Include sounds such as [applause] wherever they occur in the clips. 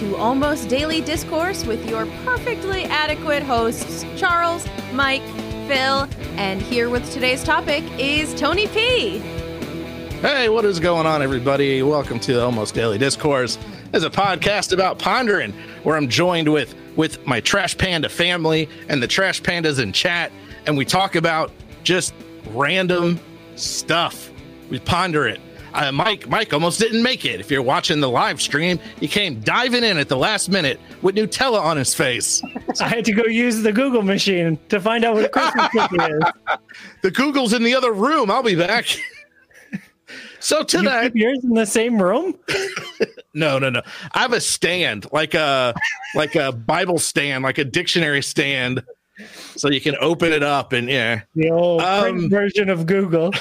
to Almost Daily Discourse with your perfectly adequate hosts, Charles, Mike, Phil, and here with today's topic is Tony P. Hey, what is going on, everybody? Welcome to Almost Daily Discourse. It's a podcast about pondering, where I'm joined with with my Trash Panda family and the Trash Pandas in chat, and we talk about just random stuff. We ponder it. Uh, Mike, Mike almost didn't make it. If you're watching the live stream, he came diving in at the last minute with Nutella on his face. [laughs] I had to go use the Google machine to find out what a Christmas cookie is. [laughs] The Google's in the other room. I'll be back. [laughs] so to You keep yours in the same room? No, no, no. I have a stand, like a like a Bible stand, like a dictionary stand, so you can open it up and yeah. The old Um, print version of Google.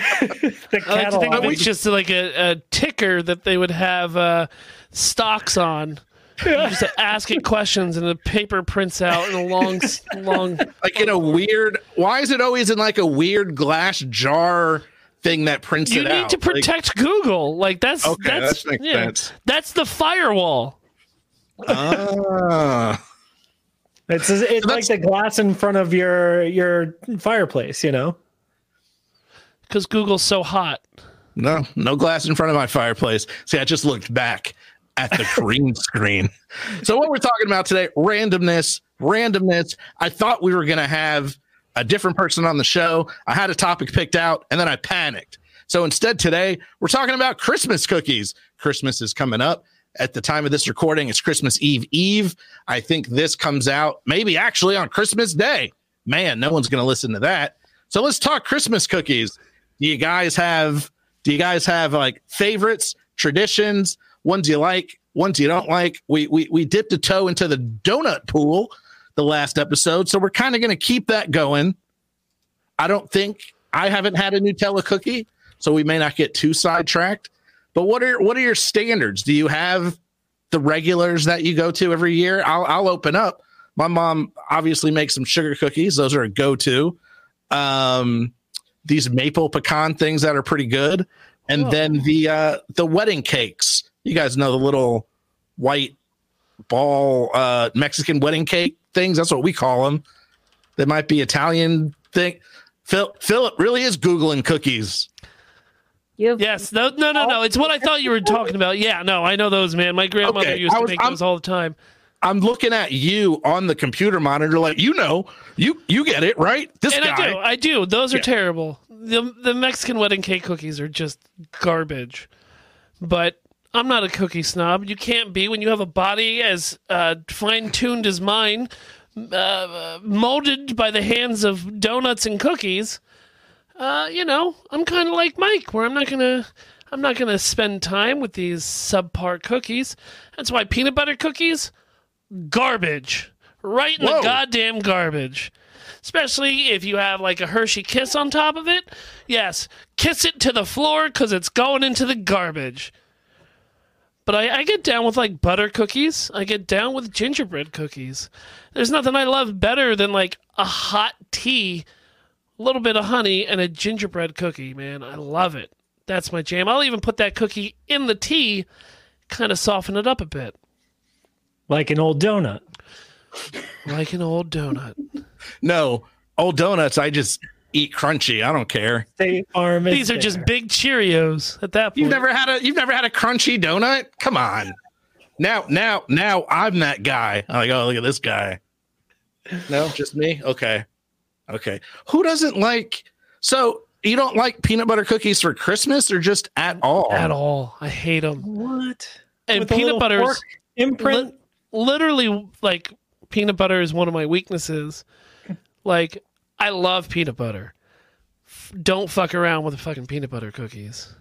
[laughs] the I like to think catalog. of it just like a, a ticker that they would have uh, stocks on. You just ask it questions and the paper prints out in a long, long. [laughs] Like in a weird. Why is it always in like a weird glass jar thing that prints out? You it need out? to Like, protect Google. Like that's Okay, that's that makes yeah, sense. That's the firewall. ah. It's it's like the glass in front of your your fireplace, you know. Because Google's so hot. no, no glass in front of my fireplace. See, I just looked back at the green [laughs] screen. So what we're talking about today, randomness, randomness. I thought we were going to have a different person on the show. I had a topic picked out and then I panicked. So instead today, we're talking about Christmas cookies. Christmas is coming up. At the time of this recording, it's Christmas Eve Eve. I think this comes out maybe actually on Christmas Day. Man, no one's going to listen to that. So let's talk Christmas cookies. Do you guys have do you guys have like favorites, traditions, ones you like, ones you don't like? We we we dipped a toe into the donut pool the last episode, so we're kind of going to keep that going. I don't think I haven't had a Nutella cookie, so we may not get too sidetracked. But what are what are your standards? Do you have the regulars that you go to every year? I'll I'll open up. My mom obviously makes some sugar cookies; those are a go to. Um, these maple pecan things that are pretty good, and Whoa. then the uh, the wedding cakes. You guys know the little white ball uh, Mexican wedding cake things. That's what we call them. They might be Italian thing. Phil, Philip really is googling cookies. You Yes. No. No. No. No. It's what I thought you were talking about. Yeah. No. I know those, man. My grandmother Okay, used to was- make I'm- those all the time. I'm looking at you on the computer monitor, like you know, you you get it right. This And guy, I do. I do. Those are Yeah. terrible. The the Mexican wedding cake cookies are just garbage. But I'm not a cookie snob. You can't be when you have a body as uh, fine tuned as mine, uh, molded by the hands of donuts and cookies. Uh, you know, I'm kind of like Mike, where I'm not gonna. I'm not gonna spend time with these subpar cookies. That's why peanut butter cookies, garbage. Right in Whoa. the goddamn garbage especially if you have like a Hershey kiss on top of it. Yes, kiss it to the floor because it's going into the garbage. But I, I get down with like butter cookies. I get down with gingerbread cookies. There's nothing I love better than like a hot tea, a little bit of honey, and a gingerbread cookie, man. I love it. That's my jam. I'll even put that cookie in the tea, kind of soften it up a bit, Like an old donut. like an old donut. no old donuts. I just eat crunchy. I don't care. State Farm These are just big Cheerios at that point. You've never had a you've never had a crunchy donut? Come on. Now, now, now I'm that guy. I'm like, oh, look at this guy. No, just me? Okay. Okay. Who doesn't like so you don't like peanut butter cookies for Christmas or just at all? at all. I hate them. what? And With peanut butter is fork imprint. Li- literally like peanut butter is one of my weaknesses. Like I love peanut butter. F- Don't fuck around with the fucking peanut butter cookies.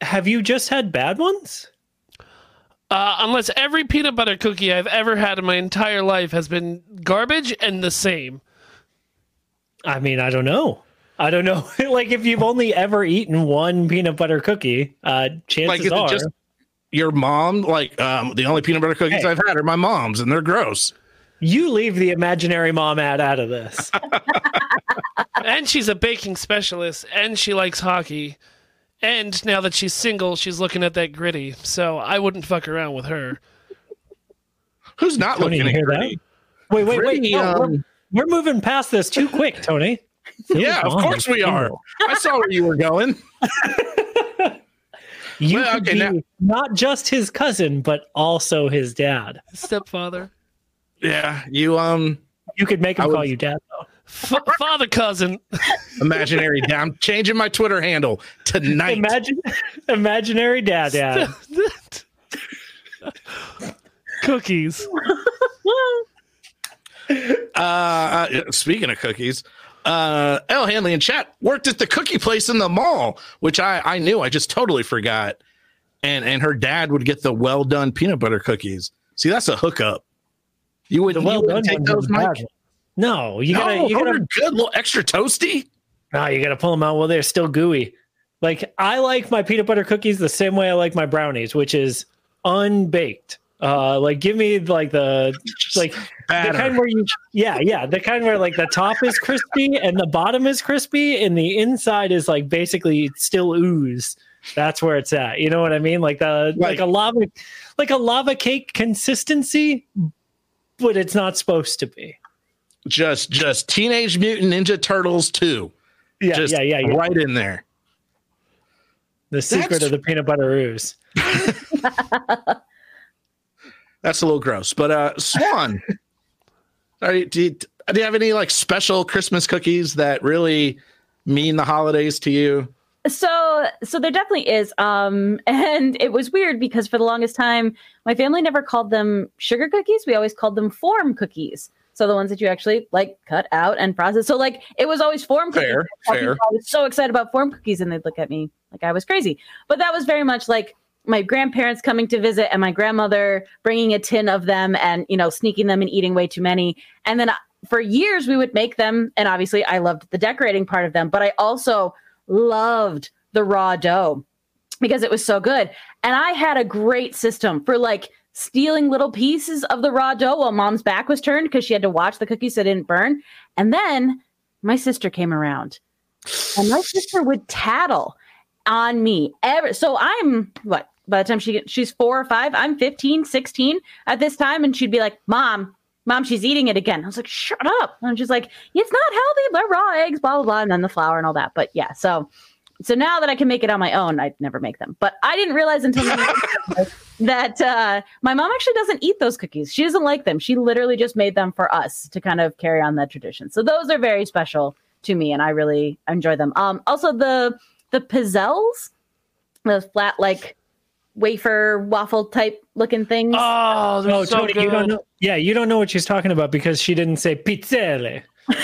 Have you just had bad ones? Uh, unless every peanut butter cookie I've ever had in my entire life has been garbage and the same. I mean, I don't know. I don't know. [laughs] like if you've only ever eaten one peanut butter cookie, uh, chances Like, is it are just- Your mom, like um, the only peanut butter cookies Hey. I've had are my mom's, and they're gross. you leave the imaginary mom ad out of this. [laughs] and she's a baking specialist and she likes hockey And now that she's single, she's looking at that gritty. So I wouldn't fuck around with her. Who's not Tony, looking at hear that? Gritty? Wait, wait, wait. Gritty, No, we're, um, we're moving past this too quick, Tony. yeah, of course we are. I saw where you were going. [laughs] You Well, could okay, be now- not just his cousin, but also his dad. Stepfather. Yeah, you um You could make him I would- call you dad, though. F- father cousin. imaginary [laughs] down changing my Twitter handle tonight. Imagine, imaginary dad, dad. [laughs] Cookies. Uh, uh, speaking of cookies, uh, L. Hanley in chat worked at the cookie place in the mall, which I, I knew. I just totally forgot. And and her dad would get the well done peanut butter cookies. See, that's a hookup. You would The well you done wouldn't take those, Mike? bad. No, you gotta, no, you gotta, good, little extra toasty. no, you gotta pull them out while they're still gooey. Like I like my peanut butter cookies the same way I like my brownies, which is unbaked. Uh, like give me like the like the kind where you yeah yeah the kind where like the top is crispy and the bottom is crispy and the inside is like basically still ooze. That's where it's at. You know what i mean? Like the like, Like- a lava like a lava cake consistency but it's not supposed to be. Just just Teenage Mutant Ninja Turtles 2. yeah just yeah yeah, yeah. right in there. the secret That's- of the peanut butter ooze [laughs] That's a little gross. But uh Swan, [laughs] are you, do, you, do you have any like special Christmas cookies that really mean the holidays to you? so so there definitely is um [laughs] and it was weird because for the longest time my family never called them sugar cookies. We always called them form cookies. So the ones that you actually like cut out and process. So like it was always form cookies. Fair, I was so excited about form cookies and they'd look at me like i was crazy. But that was very much like my grandparents coming to visit and my grandmother bringing a tin of them and you know sneaking them and eating way too many and then uh, for years we would make them and obviously i loved the decorating part of them but i also loved the raw dough because it was so good. And I had a great system for like stealing little pieces of the raw dough while mom's back was turned because she had to watch the cookies so didn't burn. And then my sister came around and my sister would tattle on me ever. So I'm what? By the time she she's four or five, I'm 15, 16 at this time. And she'd be like, Mom, Mom, she's eating it again. I was like, shut up. And she's like, it's not healthy, but raw eggs, blah, blah, blah. And then the flour and all that. But yeah, so so now that I can make it on my own, I'd never make them. But I didn't realize until [laughs] that uh, my mom actually doesn't eat those cookies. She doesn't like them. She literally just made them for us to kind of carry on that tradition. So those are very special to me, and I really enjoy them. Um, also the the pizzelles, the flat like wafer waffle type looking things. Oh, they're oh so Tony, good. you don't know yeah you don't know what she's talking about because she didn't say pizzelle [laughs]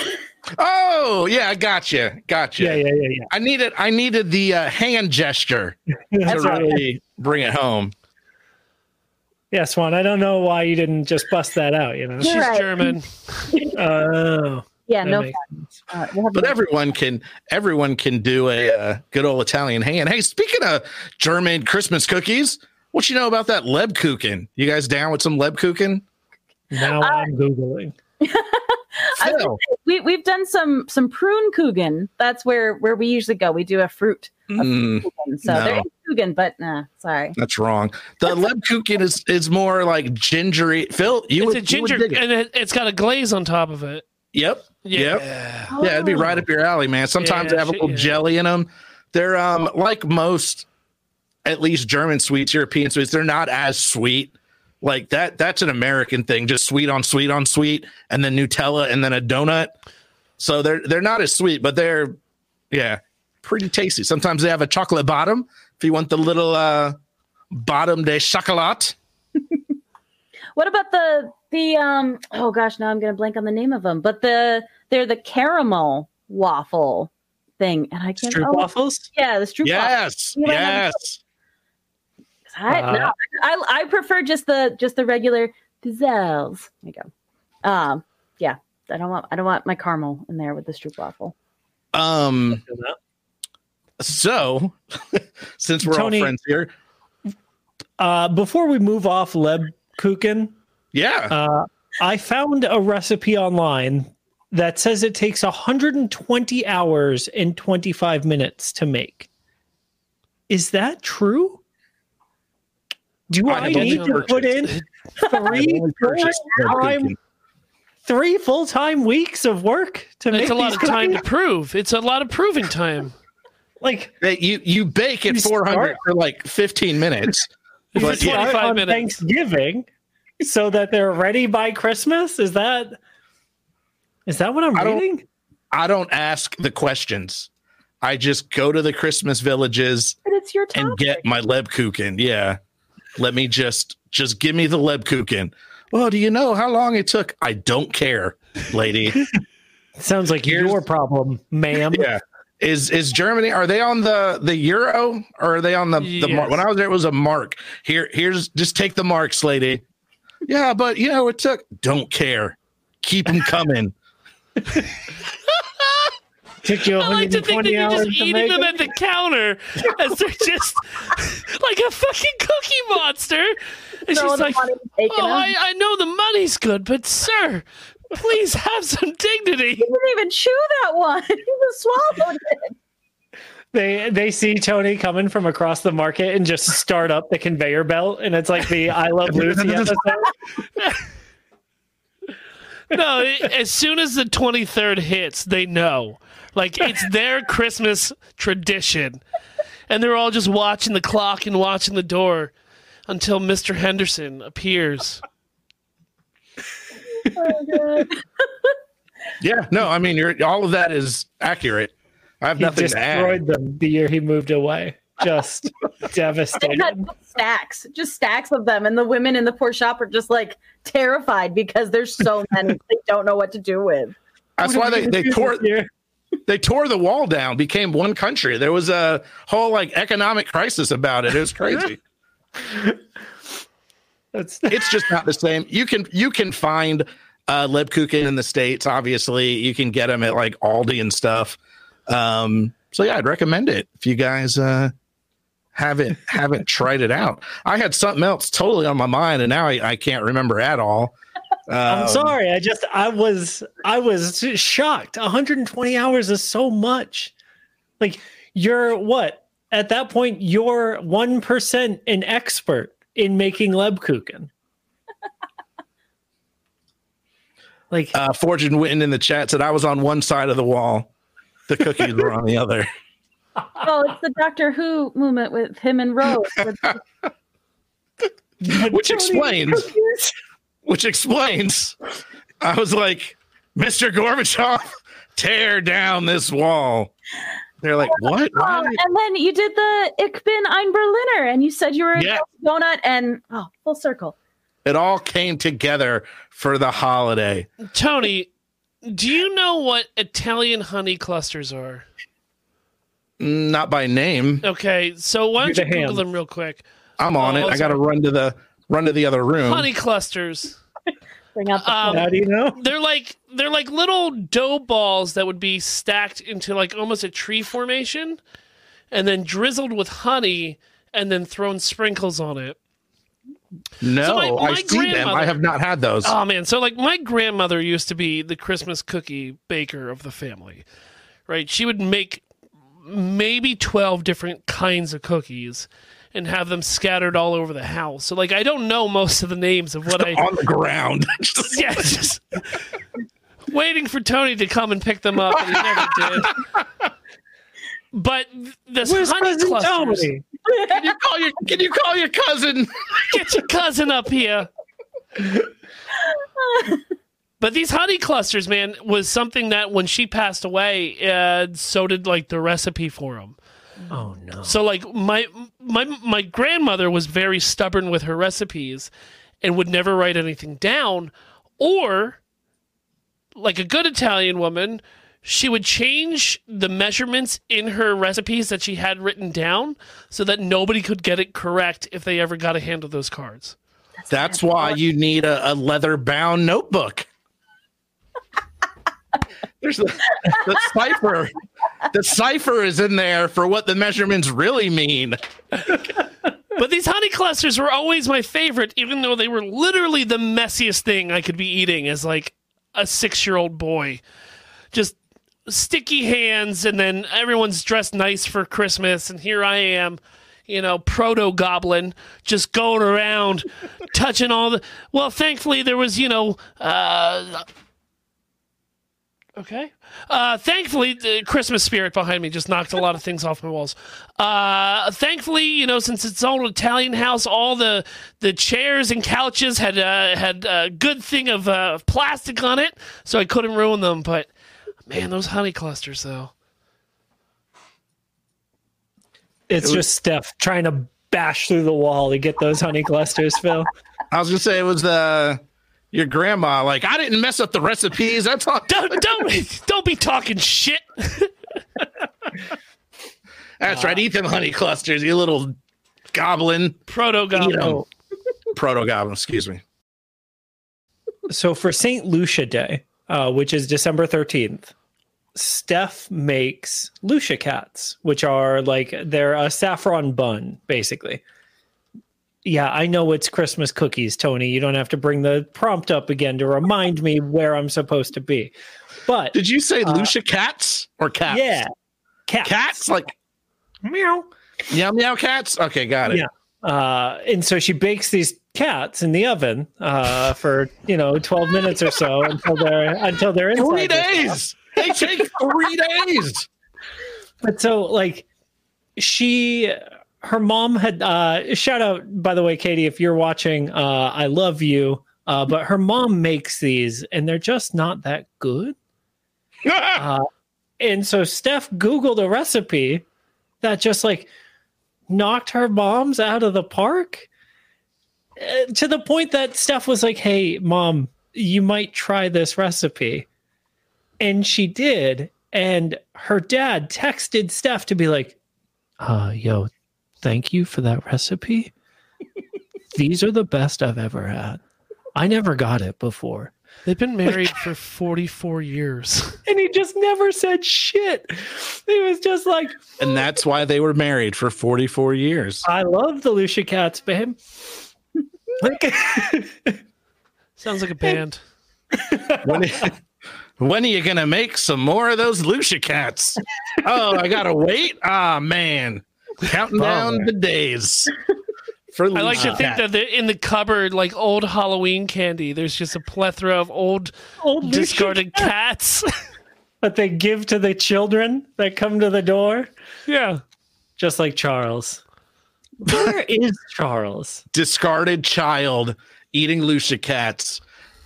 Oh, yeah, I got you. Got you. yeah yeah yeah yeah I needed I needed the uh, hand gesture [laughs] That's to right. really bring it home. yeah swan i don't know why you didn't just bust that out you know She's Right. German. [laughs] oh yeah, that no. makes- Uh, we'll But everyone can everyone can do a uh, good old Italian hand. Hey, speaking of German Christmas cookies, what you know about that Lebkuchen? You guys down with some Lebkuchen? now i'm googling [laughs] I Phil. say, we we've done some some prune kugen. That's where where we usually go. We do a fruit. a Mm, kuchen. So no. there is kugen, but nah, sorry. that's wrong. The Lebkuchen is is more like gingery. Phil, you It's would a you would ginger, and it, it's got a glaze on top of it. Yep. Yeah. Yep. Yeah, it'd be right up your alley, man. Sometimes Yeah, they have a little yeah. jelly in them. They're um like most, at least German sweets, European sweets. They're not as sweet. Like that. That's an American thing. Just sweet on sweet on sweet, and then Nutella, and then a donut. So they're they're not as sweet, but they're yeah pretty tasty. Sometimes they have a chocolate bottom. If you want the little uh bottom de chocolat. What about the the um? Oh gosh, now I'm gonna blank on the name of them. But the they're the caramel waffle thing, and I can't. Stroop oh, waffles yeah, the stroop. Yes. You Yes. I, Uh, no, I I prefer just the just the regular pizzelles. There you go. Um, yeah, I don't want I don't want my caramel in there with the stroop waffle. Um. So, [laughs] since we're Tony- all friends here, uh before we move off leb lebkuchen yeah. Uh, I found a recipe online that says it takes 120 hours and 25 minutes to make. is that true? Do I I, need to put in [laughs] three full-time, three full time weeks of work to make it? It's a lot these of time to prove. It's a lot of proving time. [laughs] Like That you you bake at You 400 start- for like 15 minutes. [laughs] you But 25 on minutes. Thanksgiving, so that they're ready by Christmas. Is that is that what I'm I don't- reading? I don't ask the questions. I just go to the Christmas villages But it's your and get my Lebkuchen. Yeah. Let me just just give me the Lebkuchen. Well, do you know how long it took? I don't care, lady. [laughs] Sounds like Here's- your problem, ma'am. yeah. Is is Germany? Are they on the the euro or are they on the the mark? When I was there, it was a mark. Here, here's just take the marks, lady. Yeah, but you know it took. Don't care. Keep them coming. [laughs] Took you I like to think 120 that you're hours just to eating them at the counter as they're just [laughs] like a fucking cookie monster. And Throw she's like, "Oh. I, I know the money's good, but sir, please have some dignity." He didn't even chew that one. [laughs] He just swallowed it. They they see Tony coming from across the market and just start up the conveyor belt, and it's like the I Love [laughs] Lucy episode. [laughs] No, as soon as the 23rd hits, they know. Like it's their Christmas tradition. And they're all just watching the clock and watching the door until Mr. Henderson appears. Oh, [laughs] yeah, no, I mean, you're all of that is accurate. I have He nothing to add. destroyed them the year he moved away. Just [laughs] devastated. stacks, just stacks of them, and the women in the poor shop are just like terrified because there's so [laughs] many they don't know what to do with. That's why they, they tore they tore the wall down, became one country. There was a whole like economic crisis about it. It was crazy. [laughs] That's it's just not the same. You can you can find uh Lebkuchen in the states. Obviously, you can get them at like Aldi and stuff. Um, so yeah, I'd recommend it if you guys uh haven't haven't tried it out. I had something else totally on my mind, and now I, I can't remember at all. I'm Um, sorry. I just I was I was shocked. 120 hours is so much. Like you're what? At that point, you're one percent an expert in making Lebkuchen. [laughs] Like Uh, Fortune Witten in the chat said I was on one side of the wall, the cookies were on the other. Oh, it's the Doctor Who movement with him and Rose. Which explains which explains I was like, Mr. Gorbachev, tear down this wall. They're like, oh, what? Oh, and then you did the Ich bin ein Berliner, and you said you were a Yeah. donut, and oh, full circle. It all came together for the holiday. Tony, do you know what Italian honey clusters are? Not by name. Okay, so why don't Do you the Google ham. them real quick? I'm on Oh, it. I got to run to the run to the other room. Honey clusters. [laughs] Bring out the Um, how do you know? They're like they're like little dough balls that would be stacked into like almost a tree formation, and then drizzled with honey, and then thrown sprinkles on it. No, So my- I see them. I have not had those. Oh man, so like my grandmother used to be the Christmas cookie baker of the family. Right? She would make maybe 12 different kinds of cookies and have them scattered all over the house. So like I don't know most of the names of what I on the ground. Just- [laughs] [laughs] yeah, just waiting for Tony to come and pick them up, and he never did. [laughs] But this Where's honey Cousin clusters, Tony? Can you call your Can you call your cousin? [laughs] get your cousin up here. But these honey clusters, man, was something that when she passed away, uh, so did like the recipe for them. Oh no. So like my my my grandmother was very stubborn with her recipes and would never write anything down or like a good Italian woman she would change the measurements in her recipes that she had written down so that nobody could get it correct if they ever got a hand of those cards. That's why you need a, a leather bound notebook. [laughs] There's the, the cipher. The cipher is in there for what the measurements really mean. But these honey clusters were always my favorite, even though they were literally the messiest thing I could be eating as like a six year old boy. Just sticky hands, and then everyone's dressed nice for Christmas, and here I am you know, proto goblin just going around [laughs] touching all the. Well, thankfully there was, you know, uh, Okay. Uh, thankfully, the Christmas spirit behind me just knocked a lot of things off my walls. Uh, thankfully, you know, since it's an old Italian house, all the the chairs and couches had uh, had a good thing of uh, plastic on it, so I couldn't ruin them. But man, those honey clusters, though. It's just Steph trying to bash through the wall to get those honey clusters, Phil. I was gonna say it was the your grandma. Like I didn't mess up the recipes. That's all. [laughs] Don't don't don't be talking shit. That's right. Eat them honey clusters, you little goblin. Proto goblin. You know, proto goblin. Excuse me. So for St. Lucia Day, uh, which is December 13th, Steph makes Lucia cats, which are like they're a saffron bun, basically. Yeah, I know it's Christmas cookies, Tony. You don't have to bring the prompt up again to remind me where I'm supposed to be. But Did you say uh, Lucia cats or cats? yeah, cats. Cats like meow. meow meow cats? Okay, got it. Yeah. Uh, and so she bakes these cats in the oven uh, for you know 12 minutes or so until they're until they're inside. Three days. They take three days. but so like she her mom had uh shout out by the way katie if you're watching uh i love you uh but her mom makes these and they're just not that good [laughs] uh, and so steph googled a recipe that just like knocked her moms out of the park? Uh, to the point that steph was like hey mom you might try this recipe. And she did. And her dad texted steph to be like uh yo thank you for that recipe. [laughs] These are the best i've ever had. I never got it before They've been married for 44 years. [laughs] and he just never said shit he was just like and that's why they were married for 44 years. i love the lucia cats babe like [laughs] Sounds like a band. When, when are you gonna make some more of those Lucia cats? Oh, I gotta wait. Ah, man, counting down the days for I like to think Cat. that the, in the cupboard, like old Halloween candy, there's just a plethora of old old Lucia discarded cats. [laughs] that they give to the children that come to the door yeah. just like charles where [laughs] is charles discarded child eating Lucia cats.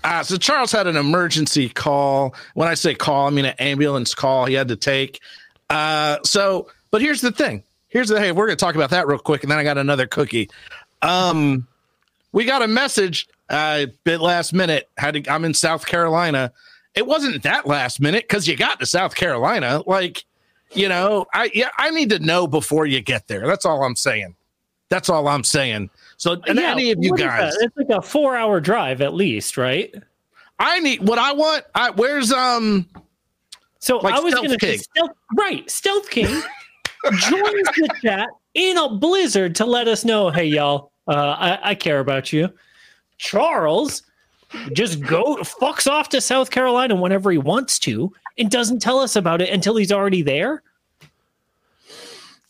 Uh, so Charles had an emergency call. When I say call, I mean an ambulance call he had to take. Uh, so, but here's the thing. Here's the hey, we're gonna talk about that real quick, and then I got another cookie. Um, we got a message uh, bit last minute. Had to, I'm in South Carolina. It wasn't that last minute because you got to South Carolina. Like, you know, I yeah, I need to know before you get there. That's all I'm saying. That's all I'm saying. So, and Yeah, any of you guys. It's like a four hour drive at least, right? I need what I want. I where's um So Like I was going to stealth, right. Stealth King [laughs] joins the chat in a blizzard to let us know, hey y'all, uh, I, I care about you. Charles just go fucks off to South Carolina whenever he wants to and doesn't tell us about it until he's already there.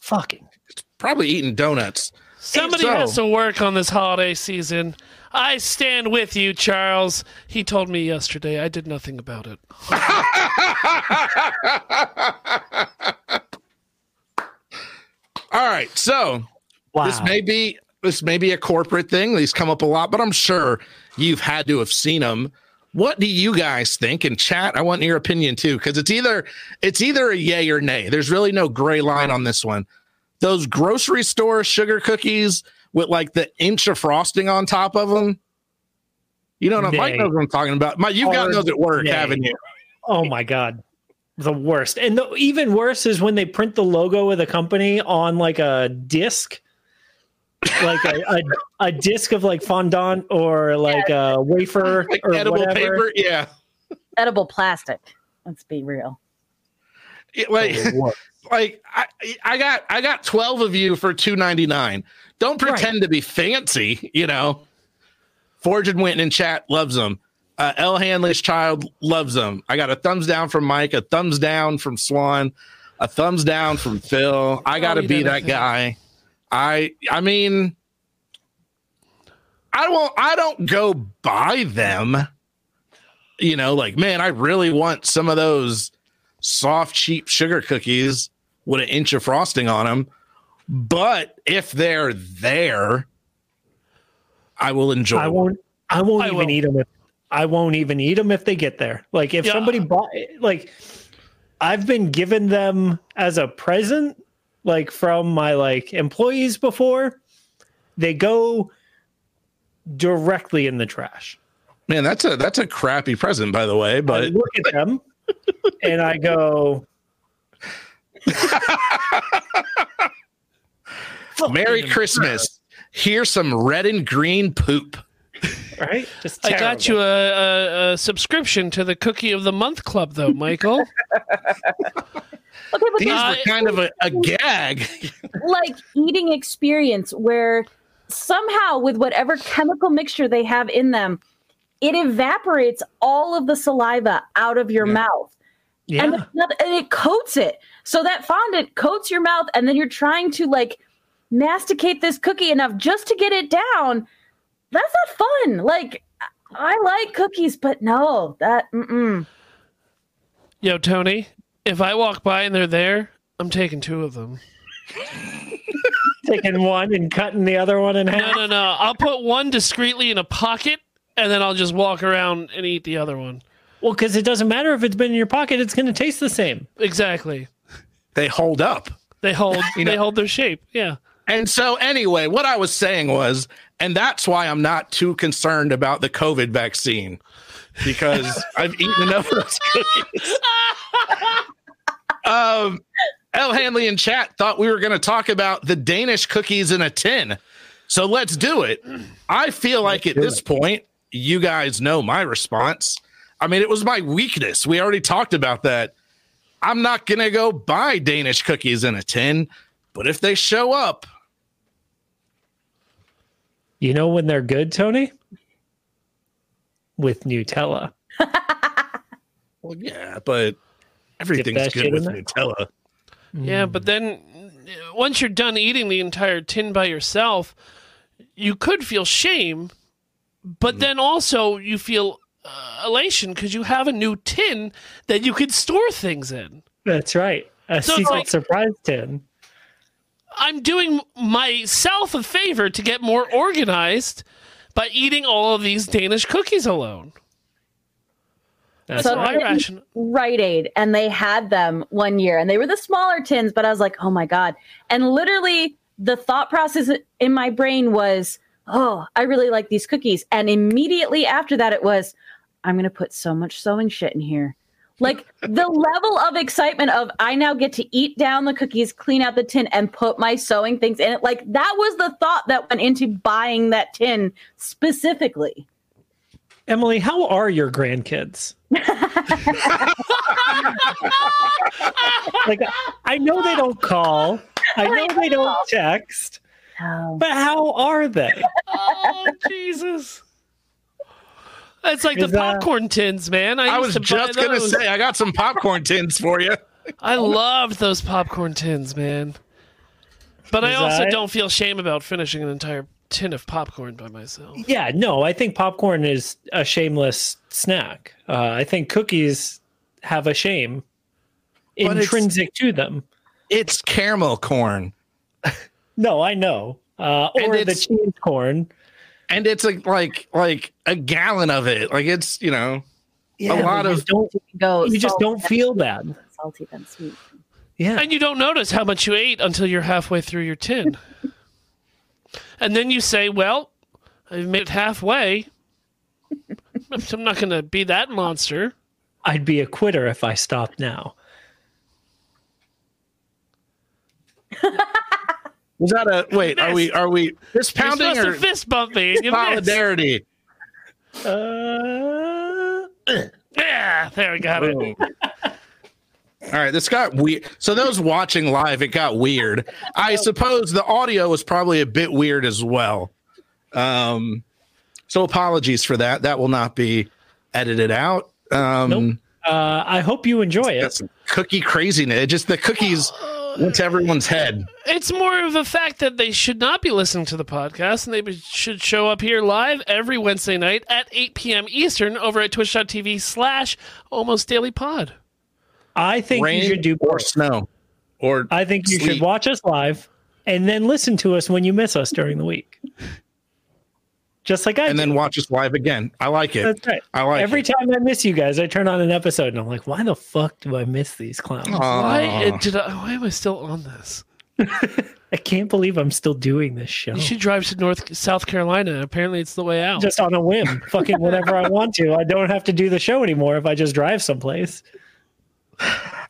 Fucking it's probably eating donuts. Somebody So- has to work on this holiday season. I stand with you, Charles. He told me yesterday. I did nothing about it. [laughs] All right, so wow. this may be this may be a corporate thing. These come up a lot, but I'm sure you've had to have seen them. What do you guys think? In chat, I want your opinion too, because it's either it's either a yay or nay. There's really no gray line on this one. Those grocery store sugar cookies with like the inch of frosting on top of them. You know what I'm Mike knows what I'm talking about. Mike, you've got those at work, nay. haven't you? Oh my god. The worst. And the, even worse is when they print the logo of the company on like a disc. Like a, a, a disc of like fondant or like a wafer Like or edible whatever. paper, yeah. Edible plastic. Let's be real. It- like, The [laughs] like I, I got I got 12 of you for 299. Don't pretend to be fancy, you know. Forged Winton in chat loves them. Uh, L Hanley's child loves them. I got a thumbs down from Mike, a thumbs down from Swan, a thumbs down from Phil. I got to eat be that anything. guy. I I mean I won't I don't go buy them. You know, like man, I really want some of those soft cheap sugar cookies with an inch of frosting on them. But if they're there, I will enjoy. I won't. I won't I even will. eat them. If, I won't even eat them if they get there. Like if Yeah. somebody bought, like I've been given them as a present, like from my like employees before. They go directly in the trash. Man, that's a that's a crappy present, by the way. I But look at them [laughs] and I go, Merry Christmas. Here's some red and green poop. right? Just I got you a, a, a subscription to the Cookie of the Month Club, though, Michael. [laughs] Okay, but These were kind of a, a gag. [laughs] like eating experience where somehow with whatever chemical mixture they have in them, it evaporates all of the saliva out of your Yeah. mouth. Yeah. And, not- and it coats it. So that fondant coats your mouth, and then you're trying to like masticate this cookie enough just to get it down. That's not fun. Like, I like cookies, but no, that, mm-mm. Yo, Tony, if I walk by and they're there, I'm taking two of them. taking one and cutting the other one in half. no, no. No. I'll put one discreetly in a pocket, and then I'll just walk around and eat the other one. Well, because it doesn't matter if it's been in your pocket; it's going to taste the same. Exactly. They hold up. They hold. [laughs] You they hold their shape. Yeah. And so, anyway, what I was saying was, and that's why I'm not too concerned about the COVID vaccine because [laughs] I've eaten enough of those cookies. [laughs] um, El Hanley in chat thought we were going to talk about the Danish cookies in a tin. So let's do it. I feel like at do this point, you guys know my response. I mean, it was my weakness. We already talked about that. I'm not going to go buy Danish cookies in a tin, but if they show up, You know when they're good, Tony? With Nutella. [laughs] Well, yeah, but everything's good with in there. Nutella. Yeah, but then uh, once you're done eating the entire tin by yourself, you could feel shame, but then also you feel uh, elation because you have a new tin that you could store things in. That's right. A So secret like- surprise tin. I'm doing myself a favor to get more organized by eating all of these Danish cookies alone. That's So- my right. ration. Rite Aid, and they had them one year, and they were the smaller tins. But I was like, oh my god! And literally, the thought process in my brain was, oh, I really like these cookies. And immediately after that, it was, I'm gonna put so much sewing shit in here. Like the level of excitement of I now get to eat down the cookies, clean out the tin, and put my sewing things in it. Like that was the thought that went into buying that tin specifically. Emily, how are your grandkids? like, I know they don't call. I know they don't text. Oh. But how are they? Oh Jesus! It's like Is the that- popcorn tins, man. I, I was to just gonna say I got some popcorn tins for you. I loved those popcorn tins, man. But I also that- don't feel shame about finishing an entire tin of popcorn by myself. Yeah, no, I think popcorn is a shameless snack. Uh, I think cookies have a shame But intrinsic to them. It's caramel corn, [laughs] No, I know. Uh, or the cheese corn. and it's like like like a gallon of it. Like it's you know Yeah, lot you of- don't. Go You just don't feel bad. salty than sweet. Yeah, And you don't notice how much you ate until you're halfway through your tin. [laughs] and then you say, Well, I've made it halfway. [laughs] I'm not going to be that monster. I'd be a quitter if I stopped now. was that a wait? Are we are we fist pounding or fist bumping? me. You missed. solidarity? Uh, Yeah, there we got it. Boom. All right, this got weird. So those watching live, it got weird. I suppose the audio was probably a bit weird as well. Um, so apologies for that. That will not be edited out. Um, Nope. uh, I hope you enjoy it. some cookie craziness. Just the cookies went to everyone's head. It's more of a fact that they should not be listening to the podcast and they should show up here live every Wednesday night at 8 p.m. Eastern over at twitch.tv slash almost daily pod. I think Rain you should do or both. snow or I think you sleep. should watch us live and then listen to us when you miss us during the week. Just like I and do. then watch us live again. I like it. That's right. I like Every it. time I miss you guys, I turn on an episode and I'm like, why the fuck do I miss these clowns? Why, uh, did I, why am I still on this? [laughs] I can't believe I'm still doing this show. You should drive to North South Carolina. Apparently, it's the way out. Just on a whim, fucking whenever I [laughs] want to. I don't have to do the show anymore if I just drive someplace.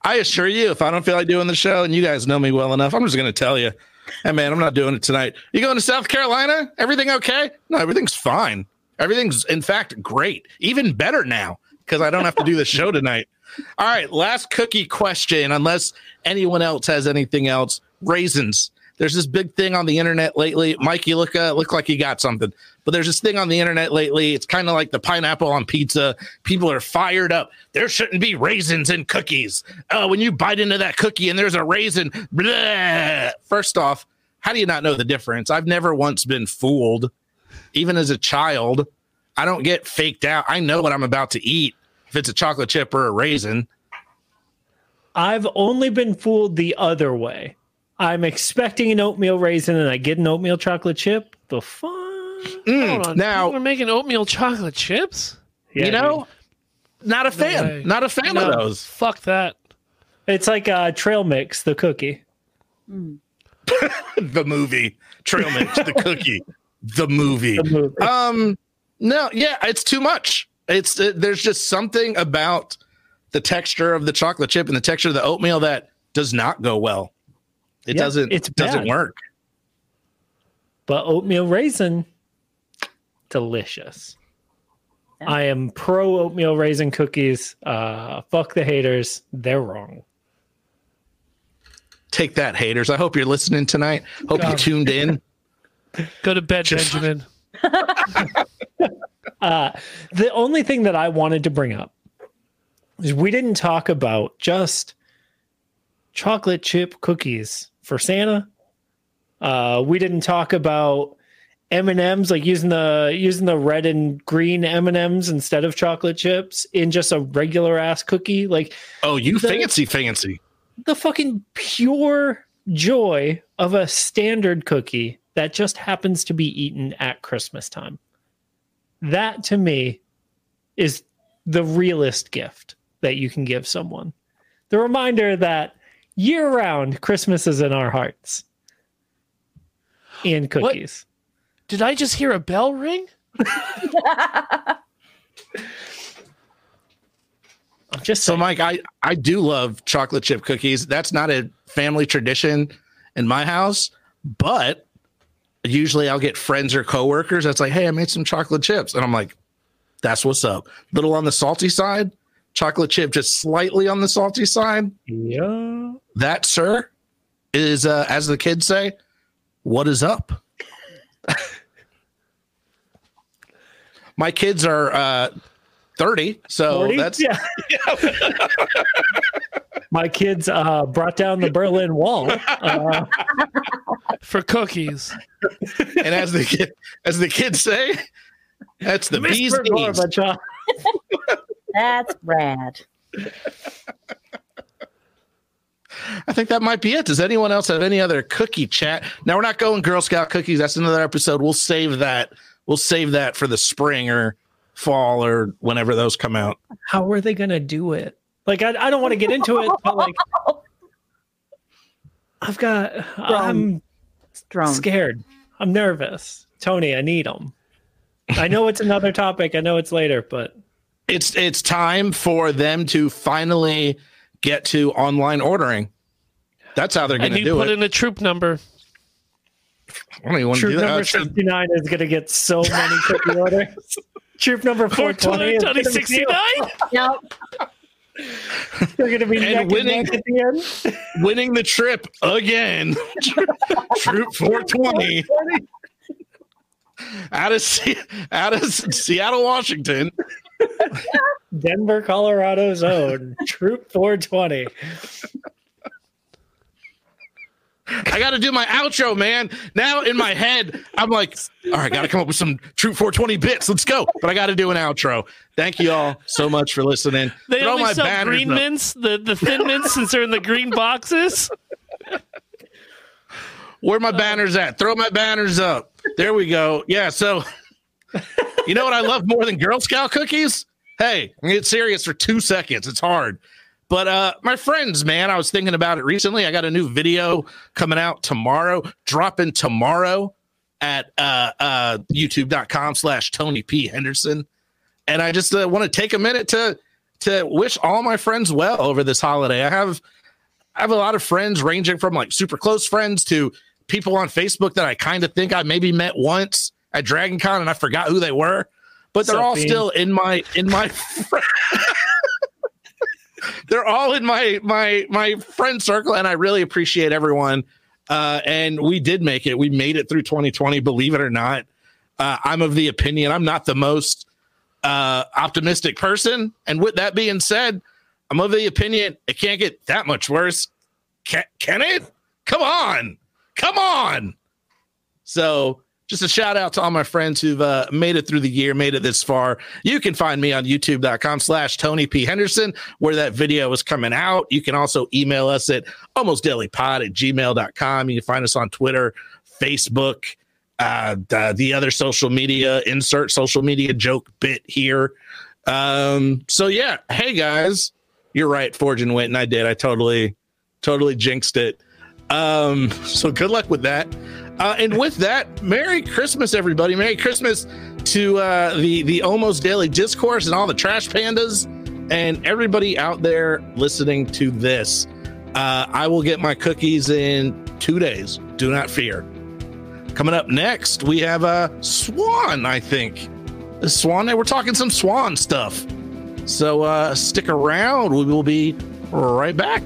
I assure you, if I don't feel like doing the show, and you guys know me well enough, I'm just going to tell you, hey man, I'm not doing it tonight. You going to South Carolina? Everything okay? No, everything's fine. Everything's in fact great, even better now because I don't have to do the show [laughs] tonight. All right, last cookie question. Unless anyone else has anything else, raisins. There's this big thing on the internet lately. Mike, you look uh, look like you got something, but there's this thing on the internet lately. It's kind of like the pineapple on pizza. People are fired up. There shouldn't be raisins in cookies. Oh, when you bite into that cookie and there's a raisin, first off, how do you not know the difference? I've never once been fooled, even as a child. I don't get faked out. I know what I'm about to eat if it's a chocolate chip or a raisin. I've only been fooled the other way. I'm expecting an oatmeal raisin and I get an oatmeal chocolate chip. The fuck? Mm, Hold on. now, People are making oatmeal chocolate chips? Yeah, you know, not a fan. way. not a fan No, of those. Fuck that. it's like uh, trail mix, the cookie. [laughs] the movie Trail Mix, the cookie, the movie. The movie. Um, no, yeah, it's too much. It's uh, there's just something about the texture of the chocolate chip and the texture of the oatmeal that does not go well. It Yeah, doesn't. It doesn't bad. work. but oatmeal raisin, delicious. Yeah. I am pro oatmeal raisin cookies. Uh, fuck the haters. They're wrong. Take that, haters. I hope you're listening tonight. Hope you tuned in. Go to bed, Just- Benjamin. [laughs] Uh, the only thing that I wanted to bring up is we didn't talk about just chocolate chip cookies for Santa. Uh, we didn't talk about M and M's, like using the using the red and green M and M's instead of chocolate chips in just a regular ass cookie. Like Oh, you The- fancy, fancy. the fucking pure joy of a standard cookie that just happens to be eaten at Christmas time. That to me is the realest gift that you can give someone. The reminder that year round Christmas is in our hearts. And cookies. Did I just hear a bell ring? [laughs] I'm just So, saying. Mike, I I do love chocolate chip cookies. That's not a family tradition in my house, but usually I'll get friends or coworkers that's like, "Hey, I made some chocolate chips," and I'm like, "That's what's up." Little on the salty side, chocolate chip just slightly on the salty side. yeah. That, sir, is uh, as the kids say, "What is up?" [laughs] My kids are uh, thirty, so 40? that's yeah. [laughs] My kids uh, brought down the Berlin Wall. Uh, For cookies. and as the kid, as the kids say, that's the bee's Mr. knees. Gorbachev. That's rad. I think that might be it. Does anyone else have any other cookie chat? Now we're not going Girl Scout cookies. That's another episode. We'll save that. We'll save that for the spring or fall or whenever those come out. How are they going to do it? Like, I, I don't want to get into it, but like, [laughs] I've got, I'm Drone. scared. I'm nervous. Tony, I need them. I know it's another [laughs] topic. I know it's later, but It's it's time for them to finally get to online ordering. That's how they're going And to you do put it. in a troop number. I don't even want to troop do number troop- 69 is going to get so many cookie orders. [laughs] Troop number 420 is gonna be- 2069? Yep. They're going to be And neck and winning- neck at the end. winning the trip again. [laughs] Troop 420 out of Se- out of Seattle, Washington. Denver, Colorado's own Troop 420. I got to do my outro, man. Now in my head, I'm like, all right, got to come up with some true 420 bits. Let's go. But I got to do an outro. Thank you all so much for listening. They Throw only my sell green up. mints, the, the thin mints, since they're in the green boxes. Where my banners at? Throw my banners up. There we go. Yeah. So, you know what I love more than Girl Scout cookies? Hey, I'm get serious for two seconds. It's hard. But uh my friends, man, I was thinking about it recently. I got a new video coming out tomorrow, dropping tomorrow at uh uh youtube.com slash Tony P. Henderson. And I just uh, want to take a minute to to wish all my friends well over this holiday. I have I have a lot of friends ranging from like super close friends to people on Facebook that I kind of think I maybe met once at Dragon Con and I forgot who they were, but they're all still in my in my [laughs] they're all in my my my friend circle and I really appreciate everyone. Uh, and we did make it. We made it through 2020, believe it or not. Uh, I'm of the opinion I'm not the most uh, optimistic person. And with that being said, I'm of the opinion it can't get that much worse. Can, can it? Come on. Come on. So, just a shout out to all my friends who've uh, made it through the year, made it this far. You can find me on youtube.com slash Tony P. Henderson, where that video is coming out. You can also email us at almostdailypod at gmail.com. You can find us on Twitter, Facebook, uh, the, the other social media, insert social media joke bit here. Um, so yeah, hey guys, you're right, Forge and Wit, and I did. I totally, totally jinxed it. Um, so good luck with that. Uh, and with that, Merry Christmas, everybody. Merry Christmas to uh, the the almost daily discourse and all the trash pandas and everybody out there listening to this. Uh, I will get my cookies in two days. Do not fear. Coming up next, we have a uh, Swan. I think Swan. We're talking some Swan stuff. So uh, stick around. We will be right back.